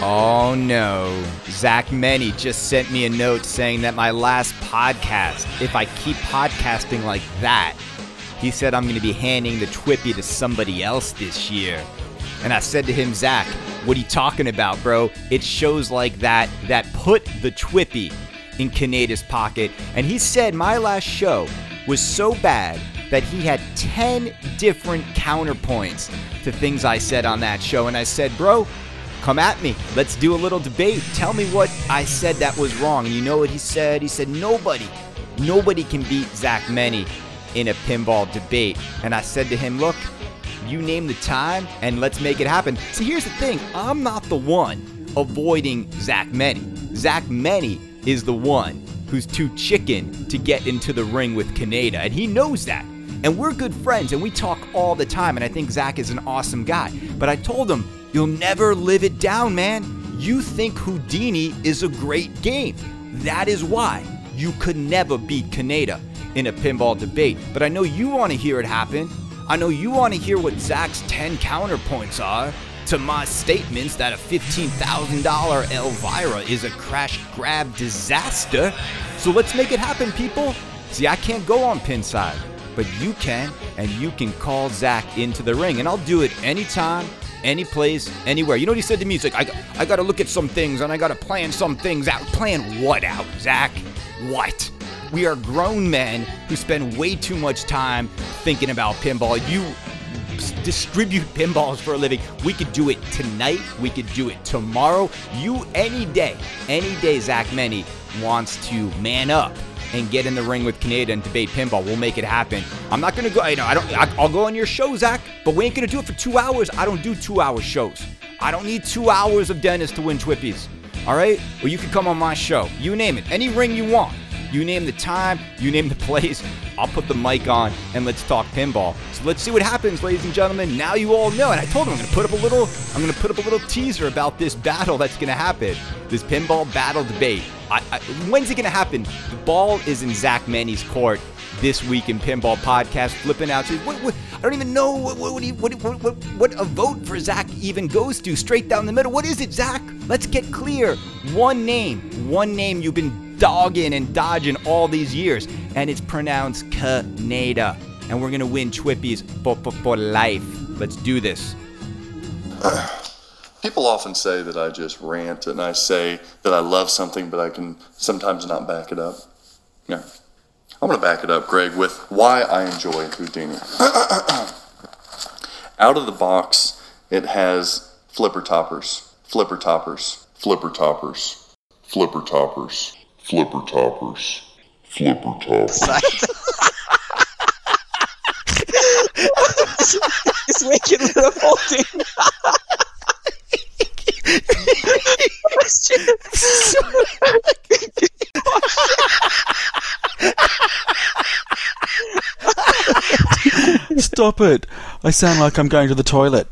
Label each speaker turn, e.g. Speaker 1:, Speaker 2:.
Speaker 1: Oh no. Zach Meny just sent me a note saying that my last podcast, if I keep podcasting like that, he said I'm going to be handing the Twippy to somebody else this year. And I said to him, Zach, what are you talking about, bro? It's shows like that that put the Twippy in Kaneda's pocket. And he said my last show was so bad that he had 10 different counterpoints to things I said on that show. And I said, bro, come at me. Let's do a little debate. Tell me what I said that was wrong. You know what he said? He said, nobody, nobody can beat Zach Meny in a pinball debate. And I said to him, look, you name the time and let's make it happen. See, here's the thing I'm not the one avoiding Zach Meny. Zach Meny is the one who's too chicken to get into the ring with Kaneda, and he knows that. And we're good friends and we talk all the time, and I think Zach is an awesome guy. But I told him, you'll never live it down, man. You think Houdini is a great game. That is why you could never beat Kaneda in a pinball debate. But I know you want to hear it happen. I know you want to hear what Zach's 10 counterpoints are to my statements that a $15,000 Elvira is a crash grab disaster. So let's make it happen, people. See, I can't go on Pinside, but you can, and you can call Zach into the ring, and I'll do it anytime, any place, anywhere. You know what he said to me? He's like, I, I gotta look at some things and I gotta plan some things out. Plan what out, Zach? What? We are grown men who spend way too much time thinking about pinball. You distribute pinballs for a living. We could do it tonight. We could do it tomorrow. You, any day, any day, Zach Meny wants to man up and get in the ring with Kaneda and debate pinball. We'll make it happen. I'm not gonna go. You know, I don't. I'll go on your show, Zach, but we ain't gonna do it for two hours. I don't do two-hour shows. I don't need two hours of Dennis to win Twippies. All right? Or you can come on my show. You name it. Any ring you want. You name the time, you name the place. I'll put the mic on and let's talk pinball. So let's see what happens, ladies and gentlemen. Now you all know. And I told them I'm gonna put up a little I'm gonna put up a little teaser about this battle that's gonna happen. This pinball battle debate. I, I, when's it gonna happen? The ball is in Zach Meny's court this week in Pinball Podcast, flipping out. What, what, I don't even know what what, what, what, what a vote for Zach even goes to. Straight down the middle. What is it, Zach? Let's get clear. One name. One name you've been dogging and dodging all these years, and it's pronounced Kaneda. And we're gonna win Twippies for, for, for life. Let's do this.
Speaker 2: People often say that I just rant and I say that I love something, but I can sometimes not back it up. Yeah. I'm going to back it up, Greg, with why I enjoy Houdini. Out of the box, it has flipper toppers, flipper toppers, flipper toppers, flipper toppers, flipper toppers, flipper toppers.
Speaker 3: It's making the whole thing.
Speaker 4: Stop it! I sound like I'm going to the toilet.